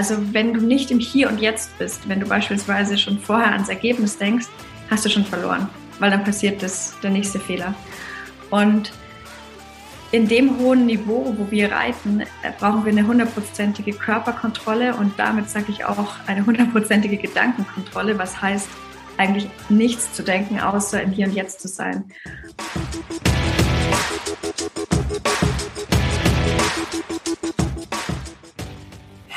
Also wenn du nicht im Hier und Jetzt bist, wenn du beispielsweise schon vorher ans Ergebnis denkst, hast du schon verloren, weil dann passiert das, der nächste Fehler. Und in dem hohen Niveau, wo wir reiten, äh, brauchen wir eine hundertprozentige Körperkontrolle und damit sage ich auch eine hundertprozentige Gedankenkontrolle, was heißt eigentlich nichts zu denken, außer im Hier und Jetzt zu sein.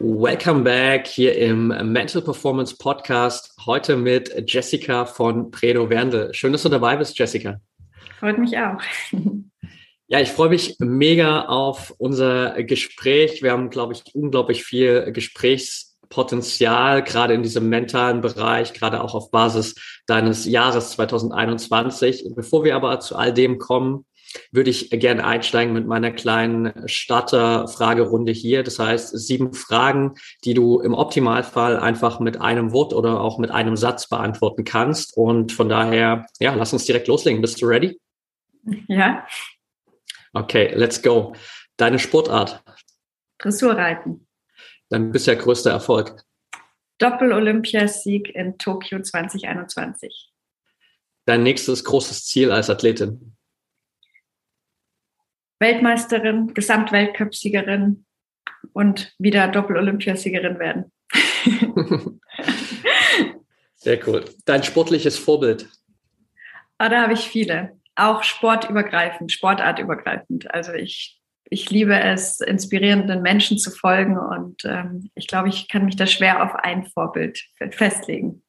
Welcome back hier im Mental Performance Podcast. Heute mit Jessica von Predo Wernde. Schön, dass du dabei bist, Jessica. Freut mich auch. Ja, ich freue mich mega auf unser Gespräch. Wir haben, glaube ich, unglaublich viel Gesprächspotenzial, gerade in diesem mentalen Bereich, gerade auch auf Basis deines Jahres 2021. Bevor wir aber zu all dem kommen, würde ich gerne einsteigen mit meiner kleinen Starter-Fragerunde hier. Das heißt, sieben Fragen, die du im Optimalfall einfach mit einem Wort oder auch mit einem Satz beantworten kannst. Und von daher, ja, lass uns direkt loslegen. Bist du ready? Ja. Okay, let's go. Deine Sportart? Dressurreiten. Dein bisher größter Erfolg? Doppel-Olympiasieg in Tokio 2021. Dein nächstes großes Ziel als Athletin? Weltmeisterin, Gesamtweltcupsiegerin und wieder Doppel-Olympiasiegerin werden. Sehr cool. Dein sportliches Vorbild? Ah, da habe ich viele. Auch sportübergreifend, sportartübergreifend. Also ich, ich liebe es, inspirierenden Menschen zu folgen und ähm, ich glaube, ich kann mich da schwer auf ein Vorbild festlegen.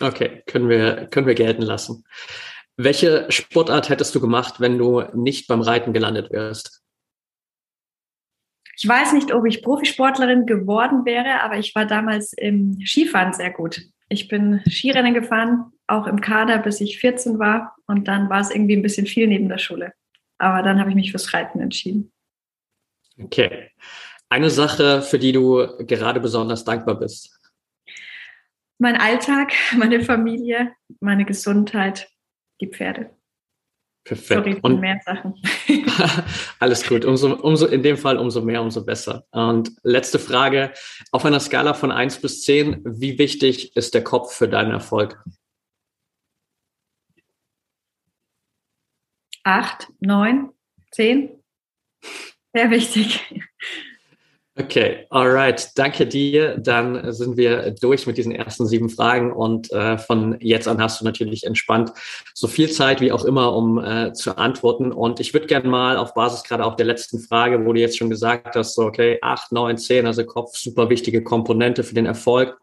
Okay, können wir, können wir gelten lassen. Welche Sportart hättest du gemacht, wenn du nicht beim Reiten gelandet wärst? Ich weiß nicht, ob ich Profisportlerin geworden wäre, aber ich war damals im Skifahren sehr gut. Ich bin Skirennen gefahren, auch im Kader, bis ich 14 war. Und dann war es irgendwie ein bisschen viel neben der Schule. Aber dann habe ich mich fürs Reiten entschieden. Okay. Eine Sache, für die du gerade besonders dankbar bist? Mein Alltag, meine Familie, meine Gesundheit die Pferde. Perfekt. Sorry und mehr Sachen. alles gut. Umso, umso, in dem Fall umso mehr, umso besser. Und letzte Frage. Auf einer Skala von 1 bis 10, wie wichtig ist der Kopf für deinen Erfolg? 8, 9, 10. Sehr wichtig. Okay, alright, danke dir. Dann sind wir durch mit diesen ersten sieben Fragen und äh, von jetzt an hast du natürlich entspannt so viel Zeit wie auch immer, um äh, zu antworten. Und ich würde gerne mal auf Basis gerade auch der letzten Frage, wo du jetzt schon gesagt hast, so okay, acht, neun, zehn, also Kopf, super wichtige Komponente für den Erfolg,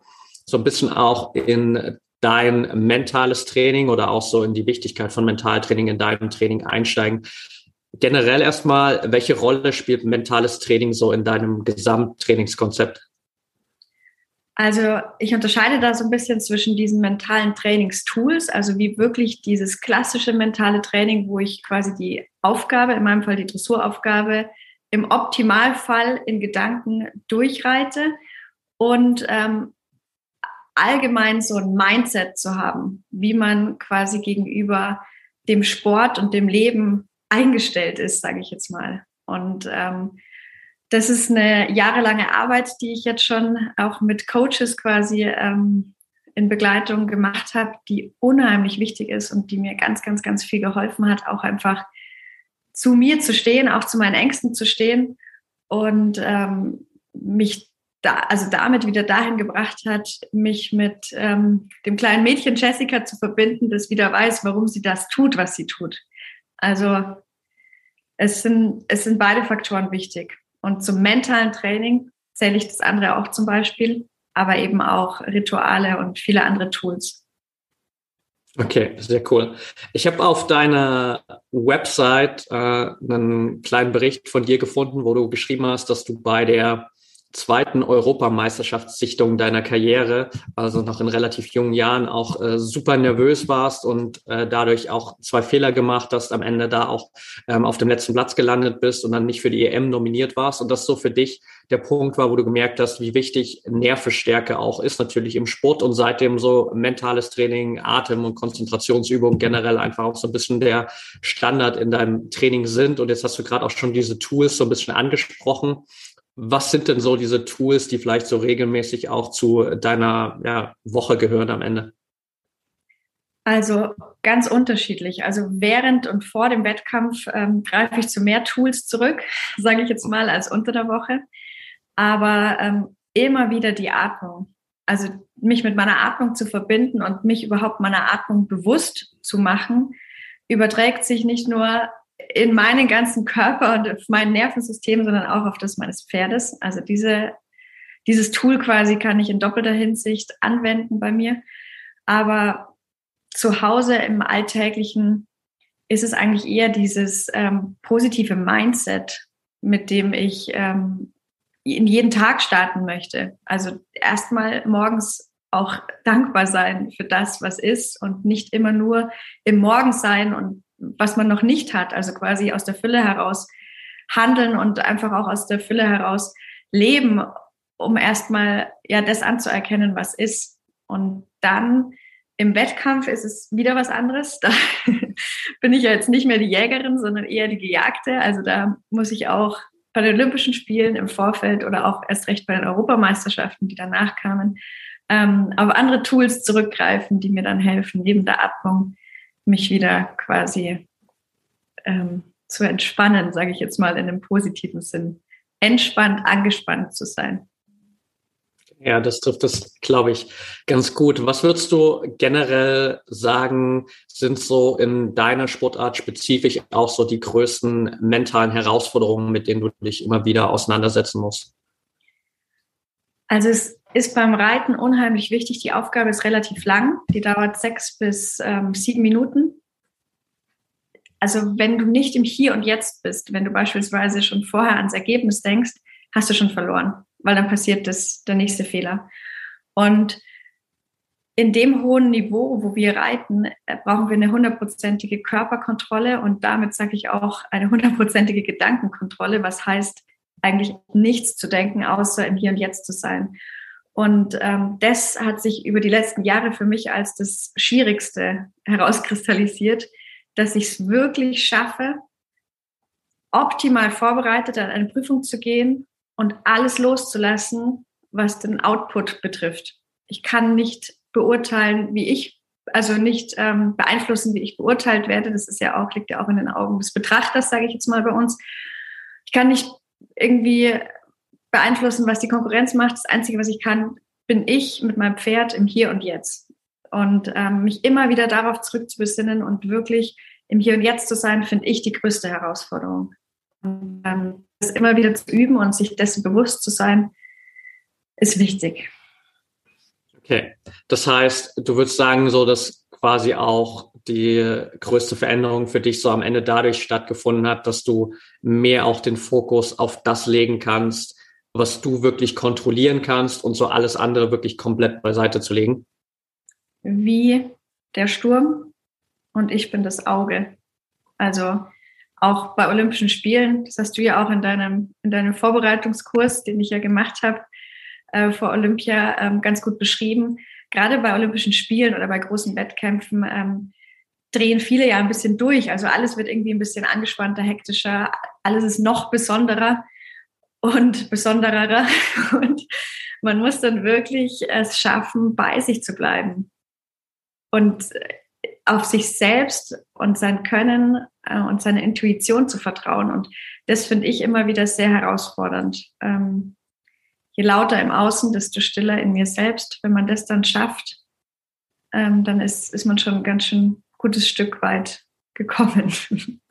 so ein bisschen auch in dein mentales Training oder auch so in die Wichtigkeit von Mentaltraining in deinem Training einsteigen generell erstmal, welche Rolle spielt mentales Training so in deinem Gesamttrainingskonzept? Also ich unterscheide da so ein bisschen zwischen diesen mentalen Trainingstools, also wie wirklich dieses klassische mentale Training, wo ich quasi die Aufgabe, in meinem Fall die Dressuraufgabe, im Optimalfall in Gedanken durchreite und ähm, allgemein so ein Mindset zu haben, wie man quasi gegenüber dem Sport und dem Leben eingestellt ist, sage ich jetzt mal. Und ähm, das ist eine jahrelange Arbeit, die ich jetzt schon auch mit Coaches quasi ähm, in Begleitung gemacht habe, die unheimlich wichtig ist und die mir ganz, ganz, ganz viel geholfen hat, auch einfach zu mir zu stehen, auch zu meinen Ängsten zu stehen und ähm, mich da, also damit wieder dahin gebracht hat, mich mit ähm, dem kleinen Mädchen Jessica zu verbinden, das wieder weiß, warum sie das tut, was sie tut. Also es sind, es sind beide Faktoren wichtig. Und zum mentalen Training zähle ich das andere auch zum Beispiel, aber eben auch Rituale und viele andere Tools. Okay, sehr cool. Ich habe auf deiner Website äh, einen kleinen Bericht von dir gefunden, wo du geschrieben hast, dass du bei der zweiten Europameisterschaftssichtung deiner Karriere, also noch in relativ jungen Jahren, auch äh, super nervös warst und äh, dadurch auch zwei Fehler gemacht hast, am Ende da auch ähm, auf dem letzten Platz gelandet bist und dann nicht für die EM nominiert warst. Und das so für dich der Punkt war, wo du gemerkt hast, wie wichtig Nervestärke auch ist, natürlich im Sport und seitdem so mentales Training, Atem- und Konzentrationsübungen generell einfach auch so ein bisschen der Standard in deinem Training sind. Und jetzt hast du gerade auch schon diese Tools so ein bisschen angesprochen was sind denn so diese Tools, die vielleicht so regelmäßig auch zu deiner ja, Woche gehören am Ende? Also ganz unterschiedlich. Also während und vor dem Wettkampf ähm, greife ich zu mehr Tools zurück, sage ich jetzt mal, als unter der Woche. Aber ähm, immer wieder die Atmung. Also mich mit meiner Atmung zu verbinden und mich überhaupt meiner Atmung bewusst zu machen, überträgt sich nicht nur in meinen ganzen Körper und auf mein Nervensystem, sondern auch auf das meines Pferdes. Also diese, dieses Tool quasi kann ich in doppelter Hinsicht anwenden bei mir. Aber zu Hause im Alltäglichen ist es eigentlich eher dieses ähm, positive Mindset, mit dem ich ähm, in jeden Tag starten möchte. Also erstmal morgens auch dankbar sein für das, was ist und nicht immer nur im Morgen sein und was man noch nicht hat, also quasi aus der Fülle heraus handeln und einfach auch aus der Fülle heraus leben, um erstmal ja das anzuerkennen, was ist. Und dann im Wettkampf ist es wieder was anderes. Da bin ich ja jetzt nicht mehr die Jägerin, sondern eher die Gejagte. Also da muss ich auch bei den Olympischen Spielen im Vorfeld oder auch erst recht bei den Europameisterschaften, die danach kamen, ähm, auf andere Tools zurückgreifen, die mir dann helfen, neben der Atmung mich wieder quasi ähm, zu entspannen, sage ich jetzt mal in einem positiven Sinn. Entspannt, angespannt zu sein. Ja, das trifft das, glaube ich, ganz gut. Was würdest du generell sagen, sind so in deiner Sportart spezifisch auch so die größten mentalen Herausforderungen, mit denen du dich immer wieder auseinandersetzen musst? Also es ist beim Reiten unheimlich wichtig. Die Aufgabe ist relativ lang. Die dauert sechs bis ähm, sieben Minuten. Also wenn du nicht im Hier und Jetzt bist, wenn du beispielsweise schon vorher ans Ergebnis denkst, hast du schon verloren, weil dann passiert das, der nächste Fehler. Und in dem hohen Niveau, wo wir reiten, äh, brauchen wir eine hundertprozentige Körperkontrolle und damit sage ich auch eine hundertprozentige Gedankenkontrolle, was heißt eigentlich nichts zu denken, außer im Hier und Jetzt zu sein. Und ähm, das hat sich über die letzten Jahre für mich als das Schwierigste herauskristallisiert, dass ich es wirklich schaffe, optimal vorbereitet an eine Prüfung zu gehen und alles loszulassen, was den Output betrifft. Ich kann nicht beurteilen, wie ich, also nicht ähm, beeinflussen, wie ich beurteilt werde. Das ist ja auch, liegt ja auch in den Augen des Betrachters, sage ich jetzt mal bei uns. Ich kann nicht irgendwie beeinflussen, was die Konkurrenz macht. Das Einzige, was ich kann, bin ich mit meinem Pferd im Hier und Jetzt. Und ähm, mich immer wieder darauf zurückzubesinnen und wirklich im Hier und Jetzt zu sein, finde ich die größte Herausforderung. Und, ähm, das immer wieder zu üben und sich dessen bewusst zu sein, ist wichtig. Okay, das heißt, du würdest sagen, so dass quasi auch die größte Veränderung für dich so am Ende dadurch stattgefunden hat, dass du mehr auch den Fokus auf das legen kannst, was du wirklich kontrollieren kannst und so alles andere wirklich komplett beiseite zu legen? Wie der Sturm und ich bin das Auge. Also auch bei Olympischen Spielen, das hast du ja auch in deinem, in deinem Vorbereitungskurs, den ich ja gemacht habe, äh, vor Olympia ähm, ganz gut beschrieben. Gerade bei Olympischen Spielen oder bei großen Wettkämpfen ähm, drehen viele ja ein bisschen durch. Also alles wird irgendwie ein bisschen angespannter, hektischer, alles ist noch besonderer und besonderer. Und man muss dann wirklich es schaffen, bei sich zu bleiben und auf sich selbst und sein Können äh, und seine Intuition zu vertrauen. Und das finde ich immer wieder sehr herausfordernd. Ähm, je lauter im Außen, desto stiller in mir selbst. Wenn man das dann schafft, ähm, dann ist, ist man schon ein ganz schön gutes Stück weit gekommen.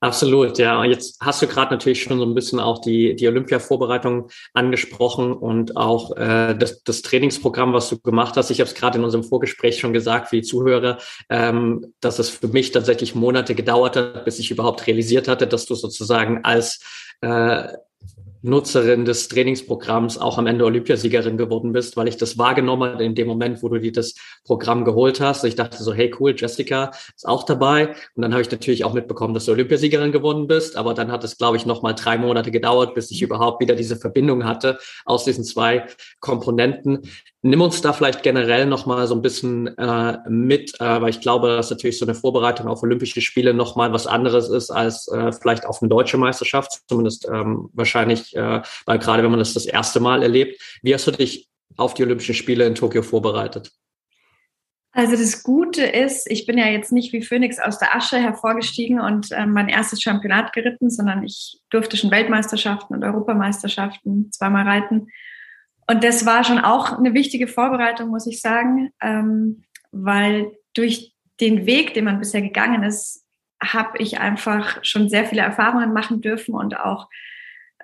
Absolut, ja. Jetzt hast du gerade natürlich schon so ein bisschen auch die, die Olympia-Vorbereitung angesprochen und auch äh, das, das Trainingsprogramm, was du gemacht hast. Ich habe es gerade in unserem Vorgespräch schon gesagt für die Zuhörer, ähm, dass es für mich tatsächlich Monate gedauert hat, bis ich überhaupt realisiert hatte, dass du sozusagen als äh, Nutzerin des Trainingsprogramms auch am Ende Olympiasiegerin geworden bist, weil ich das wahrgenommen habe in dem Moment, wo du dir das Programm geholt hast. Ich dachte so, hey cool, Jessica ist auch dabei. Und dann habe ich natürlich auch mitbekommen, dass du Olympiasiegerin geworden bist. Aber dann hat es, glaube ich, noch mal drei Monate gedauert, bis ich überhaupt wieder diese Verbindung hatte aus diesen zwei Komponenten. Nimm uns da vielleicht generell noch mal so ein bisschen äh, mit, äh, weil ich glaube, dass natürlich so eine Vorbereitung auf Olympische Spiele noch mal was anderes ist als äh, vielleicht auf eine deutsche Meisterschaft, zumindest ähm, wahrscheinlich, äh, weil gerade wenn man das das erste Mal erlebt. Wie hast du dich auf die Olympischen Spiele in Tokio vorbereitet? Also das Gute ist, ich bin ja jetzt nicht wie Phoenix aus der Asche hervorgestiegen und äh, mein erstes Championat geritten, sondern ich durfte schon Weltmeisterschaften und Europameisterschaften zweimal reiten und das war schon auch eine wichtige Vorbereitung, muss ich sagen, ähm, weil durch den Weg, den man bisher gegangen ist, habe ich einfach schon sehr viele Erfahrungen machen dürfen und auch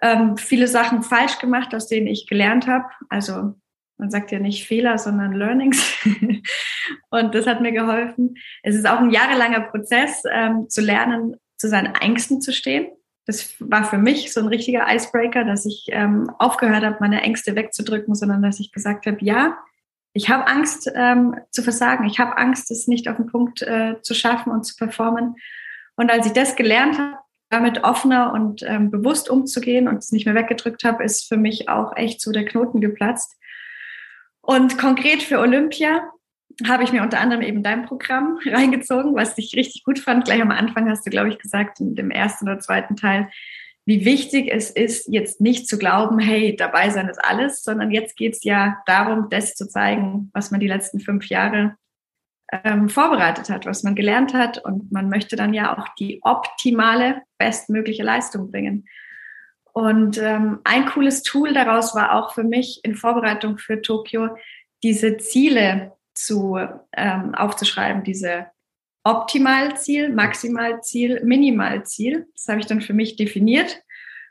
ähm, viele Sachen falsch gemacht, aus denen ich gelernt habe. Also man sagt ja nicht Fehler, sondern Learnings. und das hat mir geholfen. Es ist auch ein jahrelanger Prozess, ähm, zu lernen, zu seinen Ängsten zu stehen das war für mich so ein richtiger Icebreaker, dass ich ähm, aufgehört habe, meine Ängste wegzudrücken, sondern dass ich gesagt habe, ja, ich habe Angst ähm, zu versagen, ich habe Angst, es nicht auf den Punkt äh, zu schaffen und zu performen. Und als ich das gelernt habe, damit offener und ähm, bewusst umzugehen und es nicht mehr weggedrückt habe, ist für mich auch echt so der Knoten geplatzt. Und konkret für Olympia habe ich mir unter anderem eben dein Programm reingezogen, was ich richtig gut fand. Gleich am Anfang hast du, glaube ich, gesagt, in dem ersten oder zweiten Teil, wie wichtig es ist, jetzt nicht zu glauben, hey, dabei sein ist alles, sondern jetzt geht es ja darum, das zu zeigen, was man die letzten fünf Jahre ähm, vorbereitet hat, was man gelernt hat. Und man möchte dann ja auch die optimale, bestmögliche Leistung bringen. Und ähm, ein cooles Tool daraus war auch für mich in Vorbereitung für Tokio, diese Ziele zu, ähm, aufzuschreiben, diese Optimalziel, Maximalziel, Minimalziel. Das habe ich dann für mich definiert.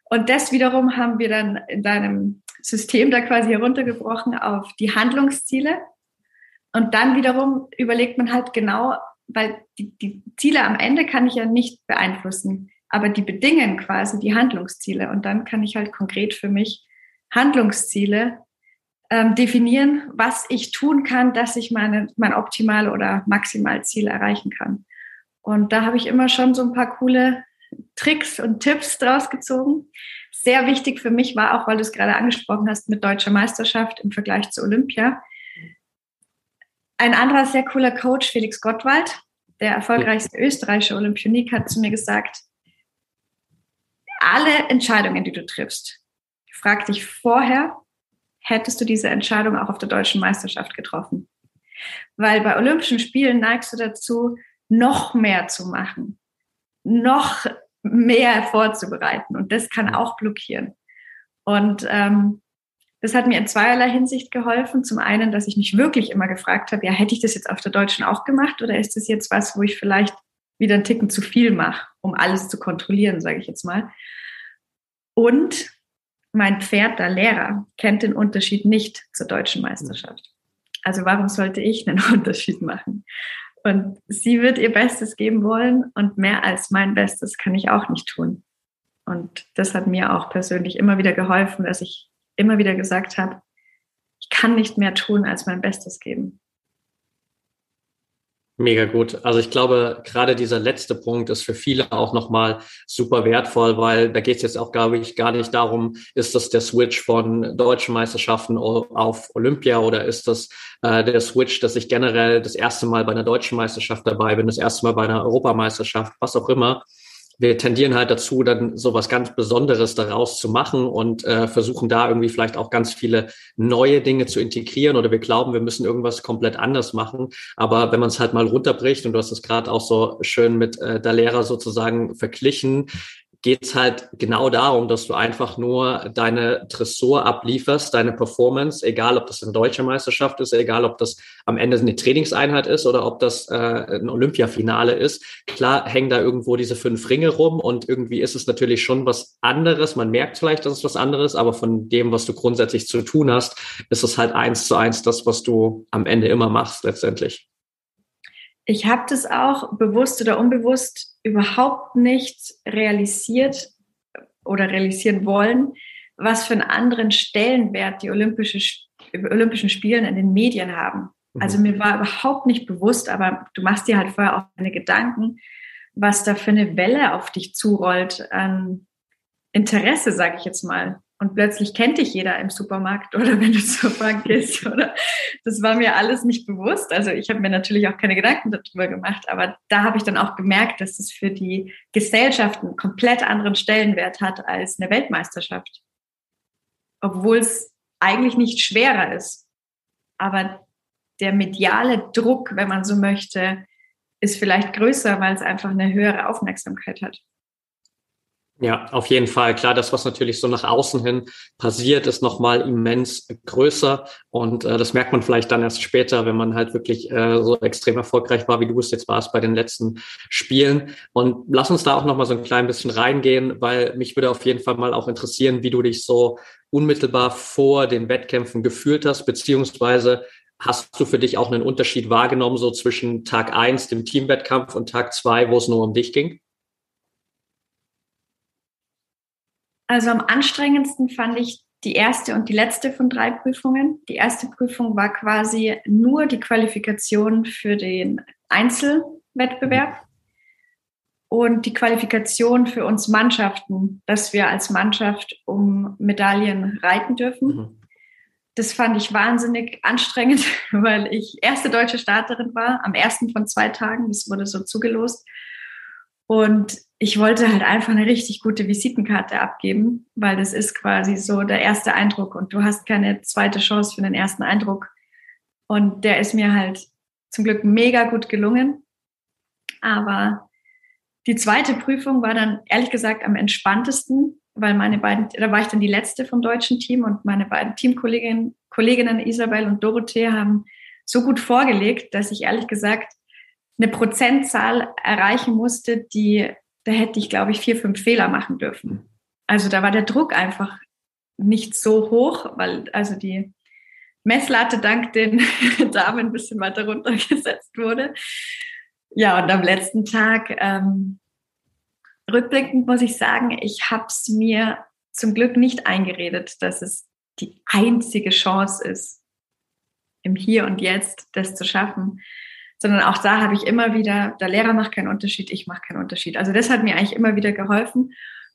Und das wiederum haben wir dann in deinem System da quasi heruntergebrochen auf die Handlungsziele. Und dann wiederum überlegt man halt genau, weil die, die Ziele am Ende kann ich ja nicht beeinflussen, aber die bedingen quasi die Handlungsziele. Und dann kann ich halt konkret für mich Handlungsziele ähm, definieren, was ich tun kann, dass ich meine, mein Optimal- oder Maximalziel erreichen kann. Und da habe ich immer schon so ein paar coole Tricks und Tipps draus gezogen. Sehr wichtig für mich war auch, weil du es gerade angesprochen hast, mit deutscher Meisterschaft im Vergleich zu Olympia. Ein anderer sehr cooler Coach, Felix Gottwald, der erfolgreichste österreichische Olympionik, hat zu mir gesagt, alle Entscheidungen, die du triffst, frag dich vorher, hättest du diese Entscheidung auch auf der deutschen Meisterschaft getroffen? Weil bei Olympischen Spielen neigst du dazu, noch mehr zu machen, noch mehr vorzubereiten. Und das kann auch blockieren. Und ähm, das hat mir in zweierlei Hinsicht geholfen. Zum einen, dass ich mich wirklich immer gefragt habe, ja, hätte ich das jetzt auf der Deutschen auch gemacht oder ist das jetzt was, wo ich vielleicht wieder einen Ticken zu viel mache, um alles zu kontrollieren, sage ich jetzt mal. Und mein Pferd, der Lehrer, kennt den Unterschied nicht zur deutschen Meisterschaft. Also warum sollte ich einen Unterschied machen? Und sie wird ihr Bestes geben wollen und mehr als mein Bestes kann ich auch nicht tun. Und das hat mir auch persönlich immer wieder geholfen, dass ich immer wieder gesagt habe, ich kann nicht mehr tun als mein Bestes geben. Mega gut. Also ich glaube, gerade dieser letzte Punkt ist für viele auch nochmal super wertvoll, weil da geht es jetzt auch, glaube ich, gar nicht darum, ist das der Switch von deutschen Meisterschaften auf Olympia oder ist das äh, der Switch, dass ich generell das erste Mal bei einer deutschen Meisterschaft dabei bin, das erste Mal bei einer Europameisterschaft, was auch immer wir tendieren halt dazu, dann so was ganz Besonderes daraus zu machen und äh, versuchen da irgendwie vielleicht auch ganz viele neue Dinge zu integrieren oder wir glauben, wir müssen irgendwas komplett anders machen. Aber wenn man es halt mal runterbricht und du hast es gerade auch so schön mit äh, der Lehrer sozusagen verglichen, geht es halt genau darum, dass du einfach nur deine Dressur ablieferst, deine Performance, egal ob das eine deutsche Meisterschaft ist, egal ob das am Ende eine Trainingseinheit ist oder ob das äh, ein Olympiafinale ist. Klar hängen da irgendwo diese fünf Ringe rum und irgendwie ist es natürlich schon was anderes. Man merkt vielleicht, dass es was anderes, aber von dem, was du grundsätzlich zu tun hast, ist es halt eins zu eins das, was du am Ende immer machst letztendlich. Ich habe das auch bewusst oder unbewusst überhaupt nicht realisiert oder realisieren wollen, was für einen anderen Stellenwert die Olympische, Olympischen Spielen in den Medien haben. Mhm. Also mir war überhaupt nicht bewusst, aber du machst dir halt vorher auch eine Gedanken, was da für eine Welle auf dich zurollt an Interesse, sage ich jetzt mal. Und plötzlich kennt dich jeder im Supermarkt oder wenn du zur Bank gehst, oder? Das war mir alles nicht bewusst. Also ich habe mir natürlich auch keine Gedanken darüber gemacht, aber da habe ich dann auch gemerkt, dass es für die Gesellschaft einen komplett anderen Stellenwert hat als eine Weltmeisterschaft. Obwohl es eigentlich nicht schwerer ist. Aber der mediale Druck, wenn man so möchte, ist vielleicht größer, weil es einfach eine höhere Aufmerksamkeit hat. Ja, auf jeden Fall. Klar, das, was natürlich so nach außen hin passiert, ist nochmal immens größer. Und äh, das merkt man vielleicht dann erst später, wenn man halt wirklich äh, so extrem erfolgreich war, wie du es jetzt warst bei den letzten Spielen. Und lass uns da auch nochmal so ein klein bisschen reingehen, weil mich würde auf jeden Fall mal auch interessieren, wie du dich so unmittelbar vor den Wettkämpfen gefühlt hast, beziehungsweise Hast du für dich auch einen Unterschied wahrgenommen, so zwischen Tag eins dem Teamwettkampf, und Tag zwei wo es nur um dich ging? Also am anstrengendsten fand ich die erste und die letzte von drei Prüfungen. Die erste Prüfung war quasi nur die Qualifikation für den Einzelwettbewerb und die Qualifikation für uns Mannschaften, dass wir als Mannschaft um Medaillen reiten dürfen. Mhm. Das fand ich wahnsinnig anstrengend, weil ich erste deutsche Starterin war, am ersten von zwei Tagen. Das wurde so zugelost. Und ich wollte halt einfach eine richtig gute Visitenkarte abgeben, weil das ist quasi so der erste Eindruck und du hast keine zweite Chance für den ersten Eindruck. Und der ist mir halt zum Glück mega gut gelungen. Aber die zweite Prüfung war dann ehrlich gesagt am entspanntesten, weil meine beiden, da war ich dann die letzte vom deutschen Team und meine beiden Teamkolleginnen Kolleginnen Isabel und Dorothee haben so gut vorgelegt, dass ich ehrlich gesagt eine Prozentzahl erreichen musste, die, da hätte ich, glaube ich, vier, fünf Fehler machen dürfen. Also da war der Druck einfach nicht so hoch, weil also die Messlatte dank den Damen ein bisschen weiter runtergesetzt wurde. Ja, und am letzten Tag ähm, rückblickend muss ich sagen, ich habe es mir zum Glück nicht eingeredet, dass es die einzige Chance ist, im Hier und Jetzt das zu schaffen. Sondern auch da habe ich immer wieder, der Lehrer macht keinen Unterschied, ich mache keinen Unterschied. Also das hat mir eigentlich immer wieder geholfen.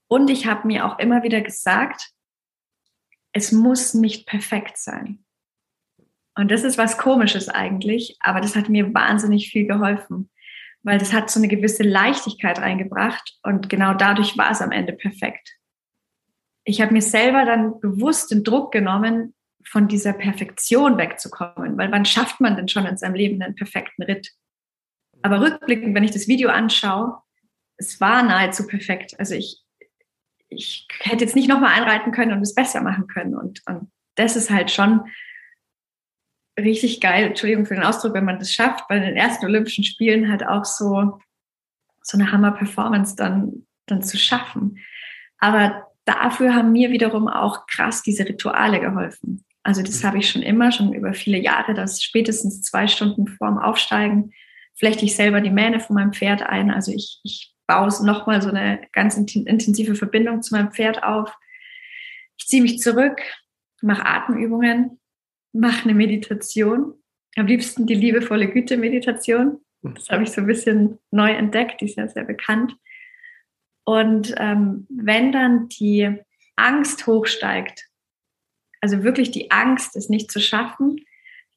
Und ich habe mir auch immer wieder gesagt, es muss nicht perfekt sein. Und das ist was Komisches eigentlich, aber das hat mir wahnsinnig viel geholfen weil das hat so eine gewisse Leichtigkeit reingebracht und genau dadurch war es am Ende perfekt. Ich habe mir selber dann bewusst den Druck genommen, von dieser Perfektion wegzukommen, weil wann schafft man denn schon in seinem Leben einen perfekten Ritt? Aber rückblickend, wenn ich das Video anschaue, es war nahezu perfekt. Also ich, ich hätte jetzt nicht nochmal einreiten können und es besser machen können. Und, und das ist halt schon richtig geil, Entschuldigung für den Ausdruck, wenn man das schafft, bei den ersten Olympischen Spielen halt auch so, so eine Hammer-Performance dann, dann zu schaffen. Aber dafür haben mir wiederum auch krass diese Rituale geholfen. Also das habe ich schon immer, schon über viele Jahre, dass spätestens zwei Stunden vorm Aufsteigen flechte ich selber die Mähne von meinem Pferd ein. Also ich, ich baue nochmal so eine ganz intensive Verbindung zu meinem Pferd auf. Ich ziehe mich zurück, mache Atemübungen, mache eine Meditation. Am liebsten die liebevolle Güte-Meditation. Das habe ich so ein bisschen neu entdeckt, die ist ja sehr bekannt. Und ähm, wenn dann die Angst hochsteigt, also wirklich die Angst, es nicht zu schaffen,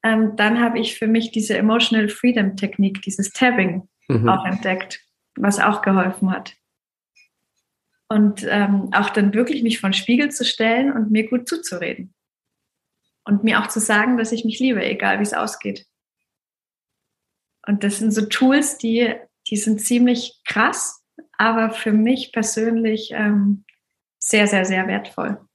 ähm, dann habe ich für mich diese Emotional Freedom Technik, dieses Tabbing mhm. auch entdeckt, was auch geholfen hat. Und ähm, auch dann wirklich mich vor den Spiegel zu stellen und mir gut zuzureden und mir auch zu sagen, dass ich mich liebe, egal wie es ausgeht. Und das sind so Tools, die, die sind ziemlich krass, aber für mich persönlich ähm, sehr, sehr, sehr wertvoll.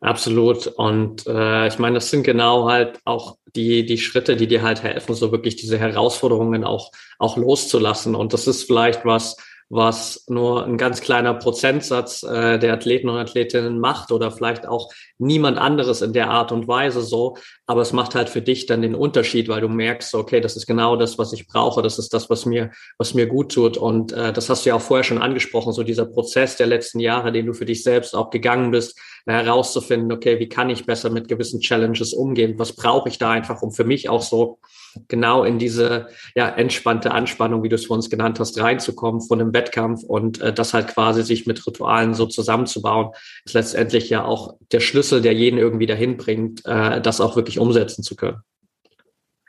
Absolut. Und äh, ich meine, das sind genau halt auch die, die Schritte, die dir halt helfen, so wirklich diese Herausforderungen auch, auch loszulassen. Und das ist vielleicht was, was nur ein ganz kleiner Prozentsatz äh, der Athleten und Athletinnen macht oder vielleicht auch niemand anderes in der Art und Weise so, aber es macht halt für dich dann den Unterschied, weil du merkst, okay, das ist genau das, was ich brauche, das ist das, was mir, was mir gut tut. Und äh, das hast du ja auch vorher schon angesprochen, so dieser Prozess der letzten Jahre, den du für dich selbst auch gegangen bist, herauszufinden, okay, wie kann ich besser mit gewissen Challenges umgehen, was brauche ich da einfach, um für mich auch so genau in diese ja, entspannte Anspannung, wie du es für uns genannt hast, reinzukommen von einem Wettkampf und äh, das halt quasi sich mit Ritualen so zusammenzubauen, ist letztendlich ja auch der Schlüssel, der jeden irgendwie dahin bringt, äh, das auch wirklich umsetzen zu können.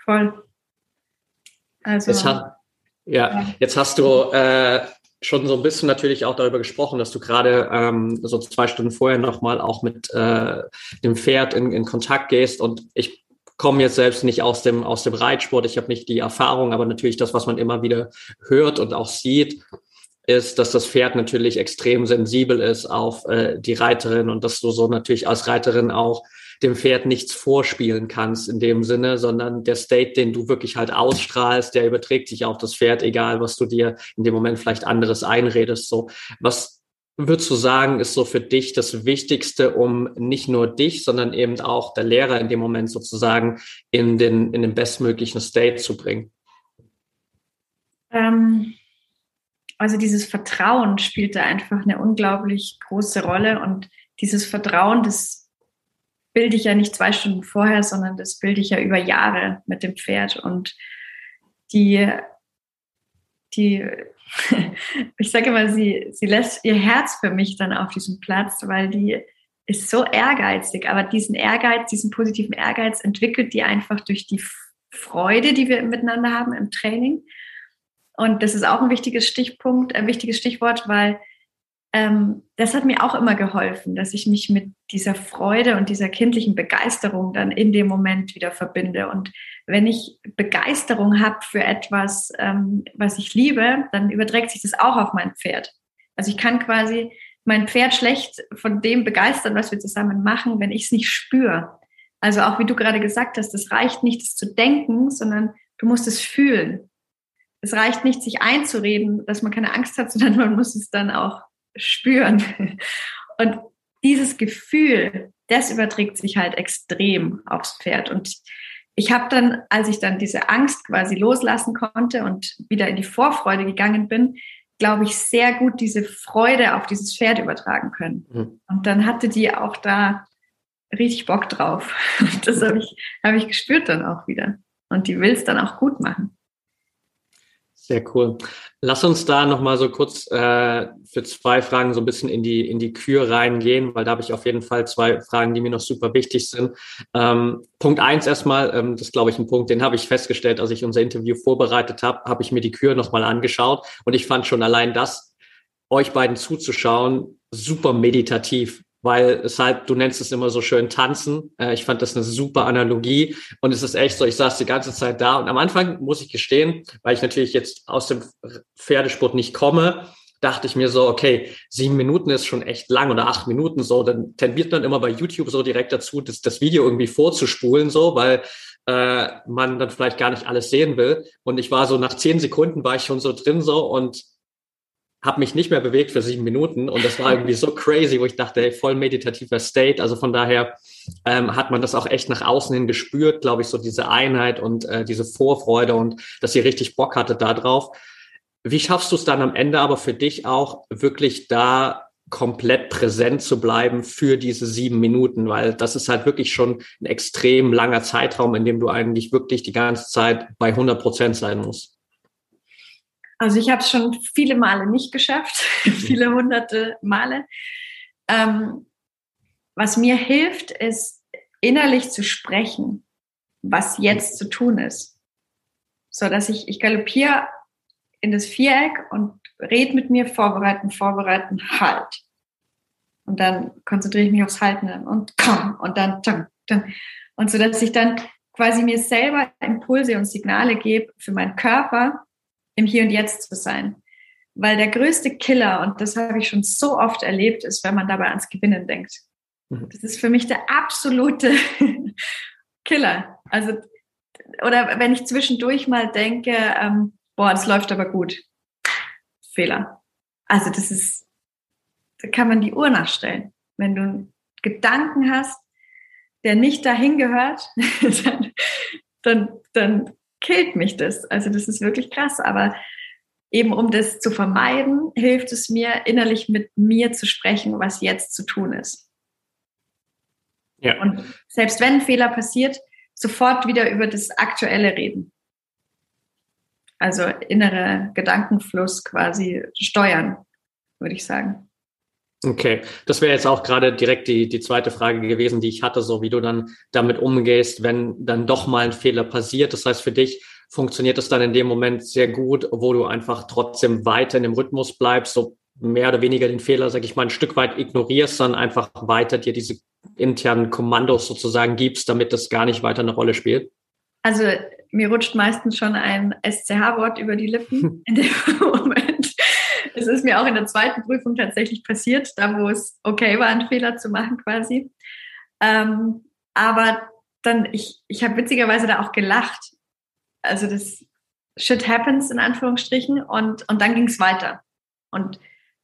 Voll. Also. Jetzt hat, ja, ja, jetzt hast du äh, schon so ein bisschen natürlich auch darüber gesprochen, dass du gerade ähm, so zwei Stunden vorher nochmal auch mit äh, dem Pferd in, in Kontakt gehst und ich komme jetzt selbst nicht aus dem, aus dem Reitsport, ich habe nicht die Erfahrung, aber natürlich das, was man immer wieder hört und auch sieht, ist, dass das Pferd natürlich extrem sensibel ist auf äh, die Reiterin und dass du so natürlich als Reiterin auch dem Pferd nichts vorspielen kannst in dem Sinne, sondern der State, den du wirklich halt ausstrahlst, der überträgt sich auf das Pferd, egal was du dir in dem Moment vielleicht anderes einredest. So, was würdest du sagen, ist so für dich das Wichtigste, um nicht nur dich, sondern eben auch der Lehrer in dem Moment sozusagen in den, in den bestmöglichen State zu bringen? Ähm, also dieses Vertrauen spielt da einfach eine unglaublich große Rolle und dieses Vertrauen, das bilde ich ja nicht zwei Stunden vorher, sondern das bilde ich ja über Jahre mit dem Pferd und die, die ich sage immer, sie, sie lässt ihr Herz für mich dann auf diesem Platz, weil die ist so ehrgeizig. Aber diesen Ehrgeiz, diesen positiven Ehrgeiz entwickelt die einfach durch die Freude, die wir miteinander haben im Training. Und das ist auch ein wichtiges Stichpunkt, ein wichtiges Stichwort, weil ähm, das hat mir auch immer geholfen, dass ich mich mit dieser Freude und dieser kindlichen Begeisterung dann in dem Moment wieder verbinde. Und wenn ich Begeisterung habe für etwas, ähm, was ich liebe, dann überträgt sich das auch auf mein Pferd. Also ich kann quasi mein Pferd schlecht von dem begeistern, was wir zusammen machen, wenn ich es nicht spüre. Also auch wie du gerade gesagt hast, es reicht nicht, es zu denken, sondern du musst es fühlen. Es reicht nicht, sich einzureden, dass man keine Angst hat, sondern man muss es dann auch spüren. Und dieses Gefühl, das überträgt sich halt extrem aufs Pferd. Und ich habe dann, als ich dann diese Angst quasi loslassen konnte und wieder in die Vorfreude gegangen bin, glaube ich, sehr gut diese Freude auf dieses Pferd übertragen können. Mhm. Und dann hatte die auch da richtig Bock drauf. Das habe ich, hab ich gespürt dann auch wieder. Und die will es dann auch gut machen. Sehr cool. Lass uns da nochmal so kurz äh, für zwei Fragen so ein bisschen in die, in die Kür reingehen, weil da habe ich auf jeden Fall zwei Fragen, die mir noch super wichtig sind. Ähm, Punkt eins erstmal, ähm, das ist, glaube ich, ein Punkt, den habe ich festgestellt, als ich unser Interview vorbereitet habe, habe ich mir die Kür nochmal angeschaut und ich fand schon allein das, euch beiden zuzuschauen, super meditativ weil es halt, du nennst es immer so schön tanzen. Äh, ich fand das eine super Analogie und es ist echt so, ich saß die ganze Zeit da und am Anfang muss ich gestehen, weil ich natürlich jetzt aus dem Pferdesport nicht komme, dachte ich mir so, okay, sieben Minuten ist schon echt lang oder acht Minuten so, dann tendiert man immer bei YouTube so direkt dazu, das, das Video irgendwie vorzuspulen so, weil äh, man dann vielleicht gar nicht alles sehen will. Und ich war so nach zehn Sekunden war ich schon so drin so und habe mich nicht mehr bewegt für sieben Minuten und das war irgendwie so crazy, wo ich dachte, hey, voll meditativer State. Also von daher ähm, hat man das auch echt nach außen hin gespürt, glaube ich, so diese Einheit und äh, diese Vorfreude und dass ihr richtig Bock hattet da drauf. Wie schaffst du es dann am Ende aber für dich auch wirklich da komplett präsent zu bleiben für diese sieben Minuten, weil das ist halt wirklich schon ein extrem langer Zeitraum, in dem du eigentlich wirklich die ganze Zeit bei 100 Prozent sein musst. Also ich habe es schon viele Male nicht geschafft, viele hunderte Male. Ähm, was mir hilft, ist innerlich zu sprechen, was jetzt zu tun ist. So dass ich, ich galoppiere in das Viereck und red mit mir, vorbereiten, vorbereiten, halt. Und dann konzentriere ich mich aufs Halten und komm und dann, dann, dann. Und so dass ich dann quasi mir selber Impulse und Signale gebe für meinen Körper, im Hier und Jetzt zu sein. Weil der größte Killer, und das habe ich schon so oft erlebt, ist, wenn man dabei ans Gewinnen denkt. Mhm. Das ist für mich der absolute Killer. Also, oder wenn ich zwischendurch mal denke, ähm, boah, das läuft aber gut. Fehler. Also, das ist, da kann man die Uhr nachstellen. Wenn du Gedanken hast, der nicht dahin gehört, dann, dann, dann killt mich das. Also das ist wirklich krass. Aber eben um das zu vermeiden, hilft es mir, innerlich mit mir zu sprechen, was jetzt zu tun ist. Ja. Und selbst wenn ein Fehler passiert, sofort wieder über das Aktuelle reden. Also innere Gedankenfluss quasi steuern, würde ich sagen. Okay, das wäre jetzt auch gerade direkt die, die zweite Frage gewesen, die ich hatte, so wie du dann damit umgehst, wenn dann doch mal ein Fehler passiert. Das heißt, für dich funktioniert es dann in dem Moment sehr gut, wo du einfach trotzdem weiter in dem Rhythmus bleibst, so mehr oder weniger den Fehler, sag ich mal, ein Stück weit ignorierst, dann einfach weiter dir diese internen Kommandos sozusagen gibst, damit das gar nicht weiter eine Rolle spielt? Also mir rutscht meistens schon ein SCH-Wort über die Lippen in dem Moment. Es ist mir auch in der zweiten Prüfung tatsächlich passiert, da wo es okay war, einen Fehler zu machen quasi. Ähm, aber dann, ich, ich habe witzigerweise da auch gelacht. Also das Shit happens in Anführungsstrichen und, und dann ging es weiter. Und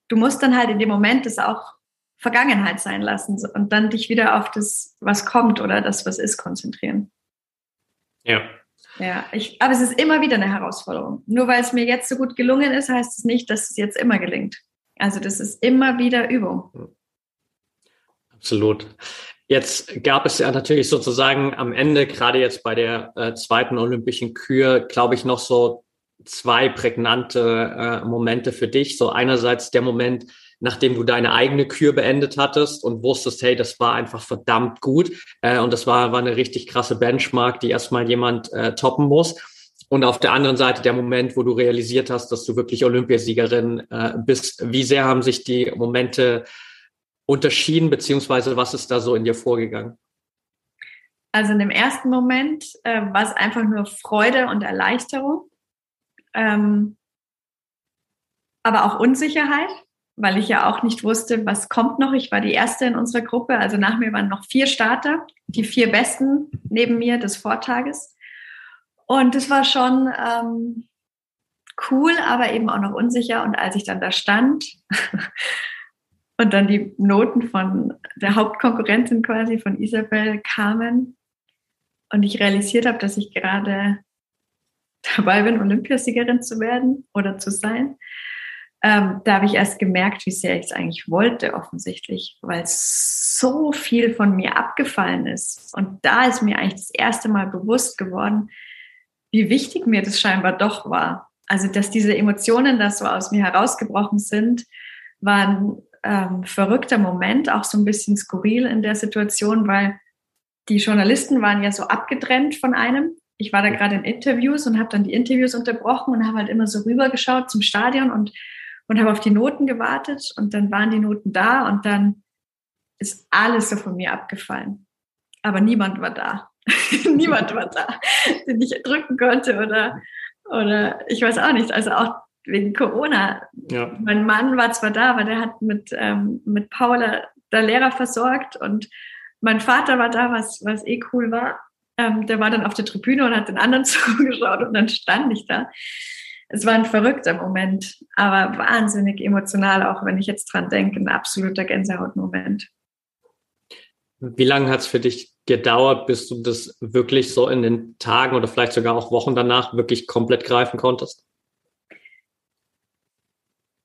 du musst dann halt in dem Moment das auch Vergangenheit sein lassen und dann dich wieder auf das, was kommt oder das, was ist, konzentrieren. Ja. Ja, ich, aber es ist immer wieder eine Herausforderung. Nur weil es mir jetzt so gut gelungen ist, heißt es nicht, dass es jetzt immer gelingt. Also das ist immer wieder Übung. Absolut. Jetzt gab es ja natürlich sozusagen am Ende, gerade jetzt bei der äh, zweiten Olympischen Kür, glaube ich, noch so zwei prägnante äh, Momente für dich. So einerseits der Moment, nachdem du deine eigene Kür beendet hattest und wusstest, hey, das war einfach verdammt gut. Äh, und das war, war eine richtig krasse Benchmark, die erstmal jemand äh, toppen muss. Und auf der anderen Seite der Moment, wo du realisiert hast, dass du wirklich Olympiasiegerin äh, bist. Wie sehr haben sich die Momente unterschieden, beziehungsweise was ist da so in dir vorgegangen? Also in dem ersten Moment äh, war es einfach nur Freude und Erleichterung, ähm, aber auch Unsicherheit, weil ich ja auch nicht wusste, was kommt noch. Ich war die erste in unserer Gruppe, also nach mir waren noch vier Starter, die vier besten neben mir des Vortages. Und das war schon ähm, cool, aber eben auch noch unsicher. Und als ich dann da stand und dann die Noten von der Hauptkonkurrentin quasi von Isabel kamen und ich realisiert habe, dass ich gerade dabei bin, Olympiasiegerin zu werden oder zu sein, ähm, da habe ich erst gemerkt, wie sehr ich es eigentlich wollte, offensichtlich, weil so viel von mir abgefallen ist. Und da ist mir eigentlich das erste Mal bewusst geworden, wie wichtig mir das scheinbar doch war. Also, dass diese Emotionen, das so aus mir herausgebrochen sind, war ein ähm, verrückter Moment, auch so ein bisschen skurril in der Situation, weil die Journalisten waren ja so abgetrennt von einem. Ich war da gerade in Interviews und habe dann die Interviews unterbrochen und habe halt immer so rübergeschaut zum Stadion und und habe auf die Noten gewartet und dann waren die Noten da und dann ist alles so von mir abgefallen. Aber niemand war da. niemand war da, den ich drücken konnte oder, oder ich weiß auch nicht. Also auch wegen Corona. Ja. Mein Mann war zwar da, aber der hat mit, ähm, mit Paula der Lehrer versorgt und mein Vater war da, was, was eh cool war. Ähm, der war dann auf der Tribüne und hat den anderen zugeschaut und dann stand ich da es war ein verrückter Moment, aber wahnsinnig emotional, auch wenn ich jetzt dran denke, ein absoluter Gänsehautmoment. Wie lange hat es für dich gedauert, bis du das wirklich so in den Tagen oder vielleicht sogar auch Wochen danach wirklich komplett greifen konntest?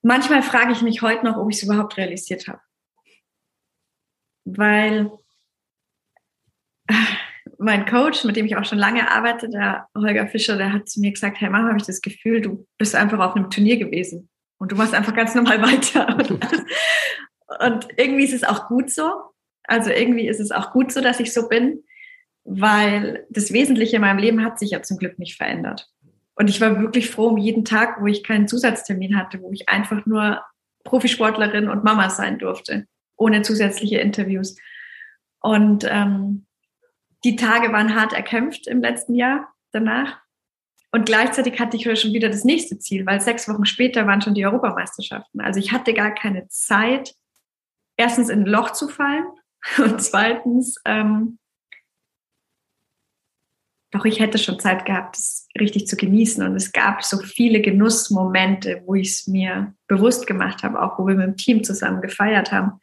Manchmal frage ich mich heute noch, ob ich es überhaupt realisiert habe. Weil mein Coach, mit dem ich auch schon lange arbeite, der Holger Fischer, der hat zu mir gesagt, hey, manchmal habe ich das Gefühl, du bist einfach auf einem Turnier gewesen und du machst einfach ganz normal weiter. und irgendwie ist es auch gut so. Also irgendwie ist es auch gut so, dass ich so bin, weil das Wesentliche in meinem Leben hat sich ja zum Glück nicht verändert. Und ich war wirklich froh um jeden Tag, wo ich keinen Zusatztermin hatte, wo ich einfach nur Profisportlerin und Mama sein durfte, ohne zusätzliche Interviews. Und ähm, die Tage waren hart erkämpft im letzten Jahr danach. Und gleichzeitig hatte ich schon wieder das nächste Ziel, weil sechs Wochen später waren schon die Europameisterschaften. Also ich hatte gar keine Zeit, erstens in ein Loch zu fallen und zweitens, ähm, doch ich hätte schon Zeit gehabt, das richtig zu genießen. Und es gab so viele Genussmomente, wo ich es mir bewusst gemacht habe, auch wo wir mit dem Team zusammen gefeiert haben.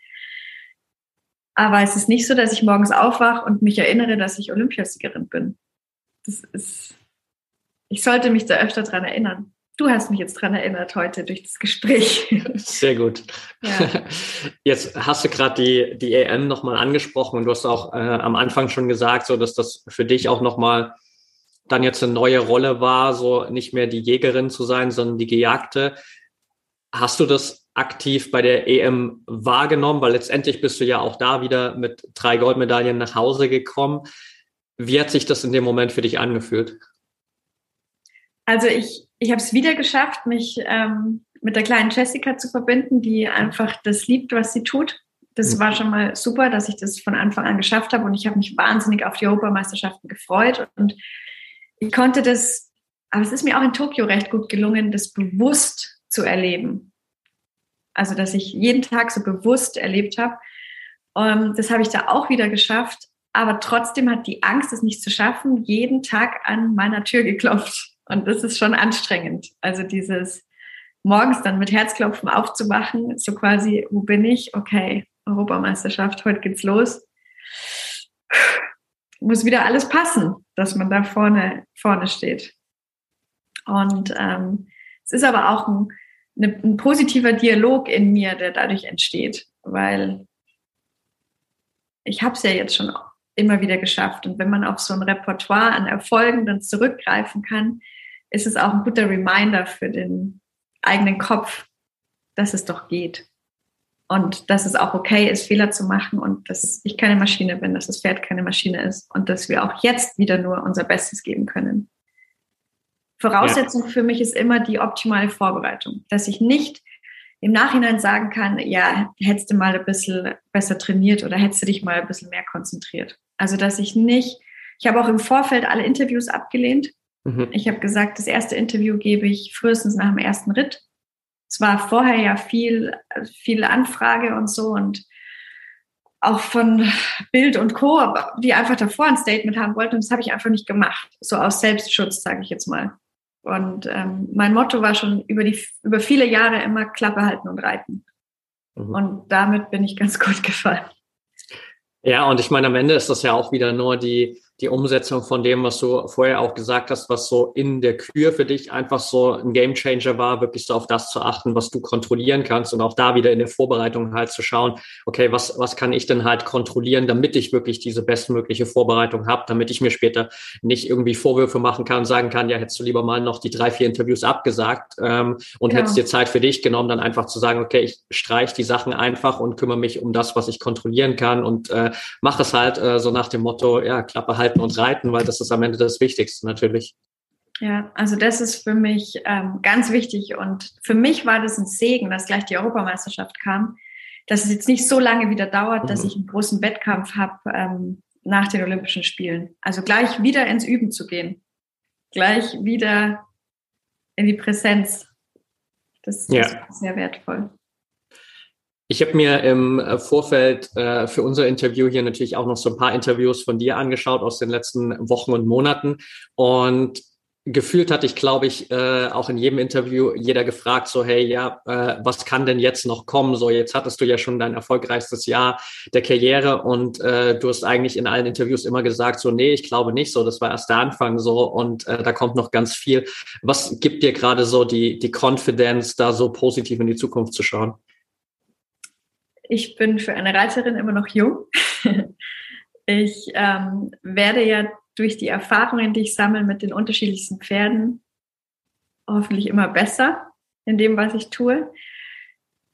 Aber es ist nicht so, dass ich morgens aufwache und mich erinnere, dass ich Olympiasiegerin bin. Das ist, ich sollte mich da öfter dran erinnern. Du hast mich jetzt dran erinnert heute durch das Gespräch. Sehr gut. Ja. Jetzt hast du gerade die, die EM nochmal angesprochen und du hast auch äh, am Anfang schon gesagt, so dass das für dich auch nochmal dann jetzt eine neue Rolle war, so nicht mehr die Jägerin zu sein, sondern die Gejagte. Hast du das aktiv bei der EM wahrgenommen? Weil letztendlich bist du ja auch da wieder mit drei Goldmedaillen nach Hause gekommen. Wie hat sich das in dem Moment für dich angefühlt? Also ich, ich habe es wieder geschafft, mich ähm, mit der kleinen Jessica zu verbinden, die einfach das liebt, was sie tut. Das mhm. war schon mal super, dass ich das von Anfang an geschafft habe und ich habe mich wahnsinnig auf die Europameisterschaften gefreut und ich konnte das, aber es ist mir auch in Tokio recht gut gelungen, das bewusst zu erleben. Also, dass ich jeden Tag so bewusst erlebt habe. Um, das habe ich da auch wieder geschafft. Aber trotzdem hat die Angst, es nicht zu schaffen, jeden Tag an meiner Tür geklopft. Und das ist schon anstrengend. Also dieses morgens dann mit Herzklopfen aufzuwachen, so quasi, wo bin ich? Okay, Europameisterschaft, heute geht's los muss wieder alles passen, dass man da vorne, vorne steht. Und ähm, es ist aber auch ein, eine, ein positiver Dialog in mir, der dadurch entsteht, weil ich habe es ja jetzt schon immer wieder geschafft. Und wenn man auf so ein Repertoire an Erfolgen dann zurückgreifen kann, ist es auch ein guter Reminder für den eigenen Kopf, dass es doch geht und dass es auch okay ist, Fehler zu machen und dass ich keine Maschine bin, dass das Pferd keine Maschine ist und dass wir auch jetzt wieder nur unser Bestes geben können. Voraussetzung ja. für mich ist immer die optimale Vorbereitung, dass ich nicht im Nachhinein sagen kann, ja, hättest du mal ein bisschen besser trainiert oder hättest du dich mal ein bisschen mehr konzentriert. Also, dass ich nicht, ich habe auch im Vorfeld alle Interviews abgelehnt. Mhm. Ich habe gesagt, das erste Interview gebe ich frühestens nach dem ersten Ritt es war vorher ja viel, viel Anfrage und so und auch von Bild und Co., die einfach davor ein Statement haben wollten. Und das habe ich einfach nicht gemacht. So aus Selbstschutz, sage ich jetzt mal. Und ähm, mein Motto war schon über, die, über viele Jahre immer Klappe halten und reiten. Mhm. Und damit bin ich ganz gut gefallen. Ja, und ich meine, am Ende ist das ja auch wieder nur die, die Umsetzung von dem, was du vorher auch gesagt hast, was so in der Kür für dich einfach so ein Gamechanger war, wirklich so auf das zu achten, was du kontrollieren kannst und auch da wieder in der Vorbereitung halt zu schauen, okay, was, was kann ich denn halt kontrollieren, damit ich wirklich diese bestmögliche Vorbereitung habe, damit ich mir später nicht irgendwie Vorwürfe machen kann und sagen kann, ja, hättest du lieber mal noch die drei, vier Interviews abgesagt ähm, und ja. hättest dir Zeit für dich genommen, dann einfach zu sagen, okay, ich streich die Sachen einfach und kümmere mich um das, was ich kontrollieren kann und äh, mache es halt äh, so nach dem Motto, ja, Klappe halt halten und reiten, weil das ist am Ende das Wichtigste natürlich. Ja, also das ist für mich ähm, ganz wichtig und für mich war das ein Segen, dass gleich die Europameisterschaft kam, dass es jetzt nicht so lange wieder dauert, mhm. dass ich einen großen Wettkampf habe ähm, nach den Olympischen Spielen. Also gleich wieder ins Üben zu gehen, gleich wieder in die Präsenz. Das, das ja. ist sehr wertvoll. Ich habe mir im äh, Vorfeld äh, für unser Interview hier natürlich auch noch so ein paar Interviews von dir angeschaut aus den letzten Wochen und Monaten. Und gefühlt hatte ich, glaube ich, äh, auch in jedem Interview jeder gefragt, so, hey, ja, äh, was kann denn jetzt noch kommen? So, jetzt hattest du ja schon dein erfolgreichstes Jahr der Karriere und äh, du hast eigentlich in allen Interviews immer gesagt, so, nee, ich glaube nicht so, das war erst der Anfang so und äh, da kommt noch ganz viel. Was gibt dir gerade so die, die Confidence, da so positiv in die Zukunft zu schauen? Ich bin für eine Reiterin immer noch jung. Ich ähm, werde ja durch die Erfahrungen, die ich sammle mit den unterschiedlichsten Pferden, hoffentlich immer besser in dem, was ich tue.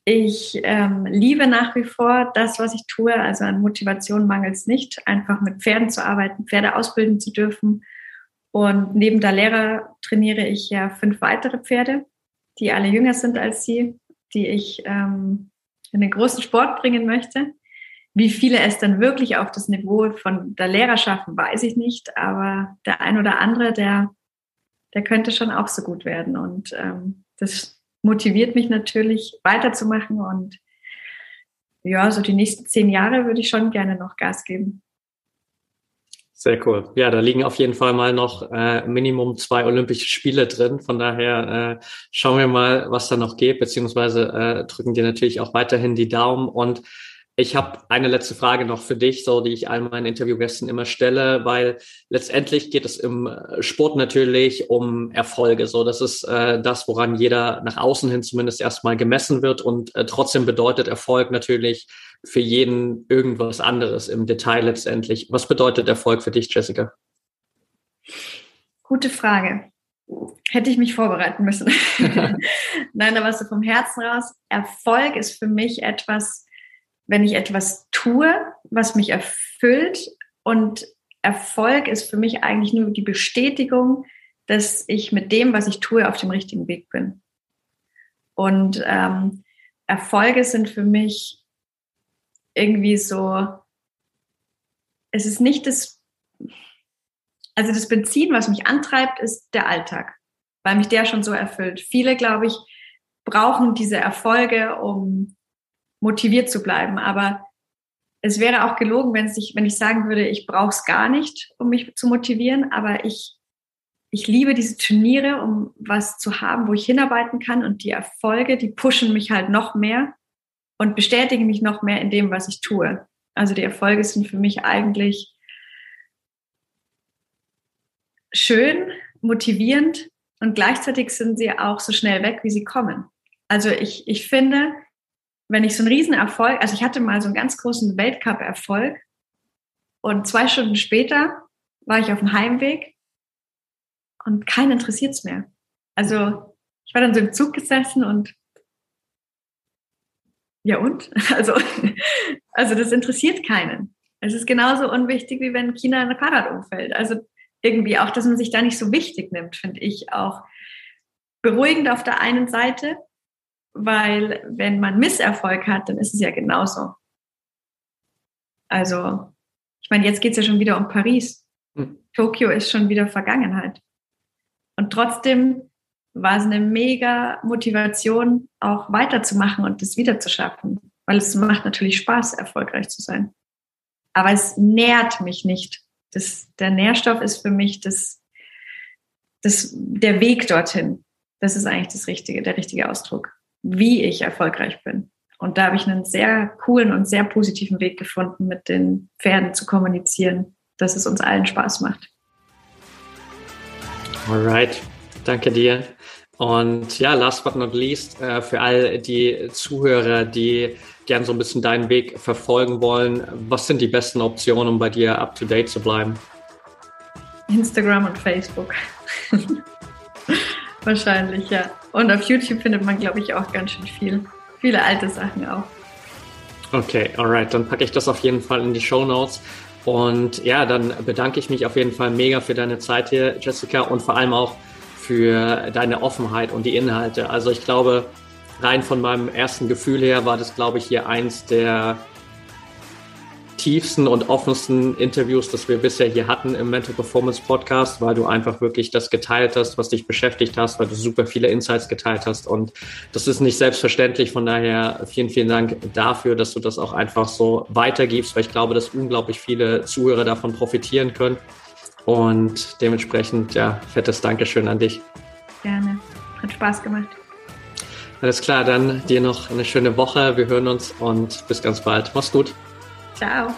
Ich ähm, liebe nach wie vor das, was ich tue. Also an Motivation mangelt es nicht, einfach mit Pferden zu arbeiten, Pferde ausbilden zu dürfen. Und neben der Lehrer trainiere ich ja fünf weitere Pferde, die alle jünger sind als sie, die ich ähm, in den großen Sport bringen möchte. Wie viele es dann wirklich auf das Niveau von der Lehrer schaffen, weiß ich nicht. Aber der ein oder andere, der, der könnte schon auch so gut werden. Und ähm, das motiviert mich natürlich weiterzumachen. Und ja, so die nächsten zehn Jahre würde ich schon gerne noch Gas geben. Sehr cool. Ja, da liegen auf jeden Fall mal noch äh, Minimum zwei Olympische Spiele drin. Von daher äh, schauen wir mal, was da noch geht, beziehungsweise äh, drücken dir natürlich auch weiterhin die Daumen. Und Ich habe eine letzte Frage noch für dich, so die ich all meinen Interviewgästen immer stelle, weil letztendlich geht es im Sport natürlich um Erfolge. So, das ist äh, das, woran jeder nach außen hin zumindest erstmal gemessen wird und äh, trotzdem bedeutet Erfolg natürlich für jeden irgendwas anderes im Detail letztendlich. Was bedeutet Erfolg für dich, Jessica? Gute Frage. Hätte ich mich vorbereiten müssen. Nein, aber so vom Herzen raus. Erfolg ist für mich etwas, wenn ich etwas tue, was mich erfüllt. Und Erfolg ist für mich eigentlich nur die Bestätigung, dass ich mit dem, was ich tue, auf dem richtigen Weg bin. Und ähm, Erfolge sind für mich irgendwie so, es ist nicht das, also das Benzin, was mich antreibt, ist der Alltag, weil mich der schon so erfüllt. Viele, glaube ich, brauchen diese Erfolge, um motiviert zu bleiben. Aber es wäre auch gelogen, wenn, ich, wenn ich sagen würde, ich brauche es gar nicht, um mich zu motivieren. Aber ich, ich liebe diese Turniere, um was zu haben, wo ich hinarbeiten kann. Und die Erfolge, die pushen mich halt noch mehr und bestätigen mich noch mehr in dem, was ich tue. Also die Erfolge sind für mich eigentlich schön, motivierend und gleichzeitig sind sie auch so schnell weg, wie sie kommen. Also ich, ich finde, wenn ich so einen Riesenerfolg, also ich hatte mal so einen ganz großen Weltcup-Erfolg und zwei Stunden später war ich auf dem Heimweg und keinen interessiert es mehr. Also ich war dann so im Zug gesessen und ja und? Also, also das interessiert keinen. Es ist genauso unwichtig, wie wenn China ein Fahrrad umfällt. Also irgendwie auch, dass man sich da nicht so wichtig nimmt, finde ich auch beruhigend auf der einen Seite, weil wenn man Misserfolg hat, dann ist es ja genauso. Also, ich meine, jetzt geht es ja schon wieder um Paris. Hm. Tokio ist schon wieder Vergangenheit. Und trotzdem war es eine mega Motivation, auch weiterzumachen und das wieder zu schaffen. Weil es macht natürlich Spaß, erfolgreich zu sein. Aber es nährt mich nicht. Das, der Nährstoff ist für mich das, das, der Weg dorthin. Das ist eigentlich das richtige, der richtige Ausdruck wie ich erfolgreich bin. Und da habe ich einen sehr coolen und sehr positiven Weg gefunden, mit den Pferden zu kommunizieren, dass es uns allen Spaß macht. Alright, danke dir. Und ja, last but not least, äh, für all die Zuhörer, die gern so ein bisschen deinen Weg verfolgen wollen, was sind die besten Optionen, um bei dir up to date zu bleiben? Instagram und Facebook. Wahrscheinlich, ja. Und auf YouTube findet man, glaube ich, auch ganz schön viel. Viele alte Sachen auch. Okay, alright. Dann packe ich das auf jeden Fall in die Show Notes. Und ja, dann bedanke ich mich auf jeden Fall mega für deine Zeit hier, Jessica, und vor allem auch für deine Offenheit und die Inhalte. Also ich glaube, rein von meinem ersten Gefühl her war das, glaube ich, hier eins der tiefsten und offensten Interviews, das wir bisher hier hatten im Mental Performance Podcast, weil du einfach wirklich das geteilt hast, was dich beschäftigt hast, weil du super viele Insights geteilt hast. Und das ist nicht selbstverständlich. Von daher vielen, vielen Dank dafür, dass du das auch einfach so weitergibst, weil ich glaube, dass unglaublich viele Zuhörer davon profitieren können. Und dementsprechend, ja, fettes Dankeschön an dich. Gerne. Hat Spaß gemacht. Alles klar, dann dir noch eine schöne Woche. Wir hören uns und bis ganz bald. Mach's gut. Ciao.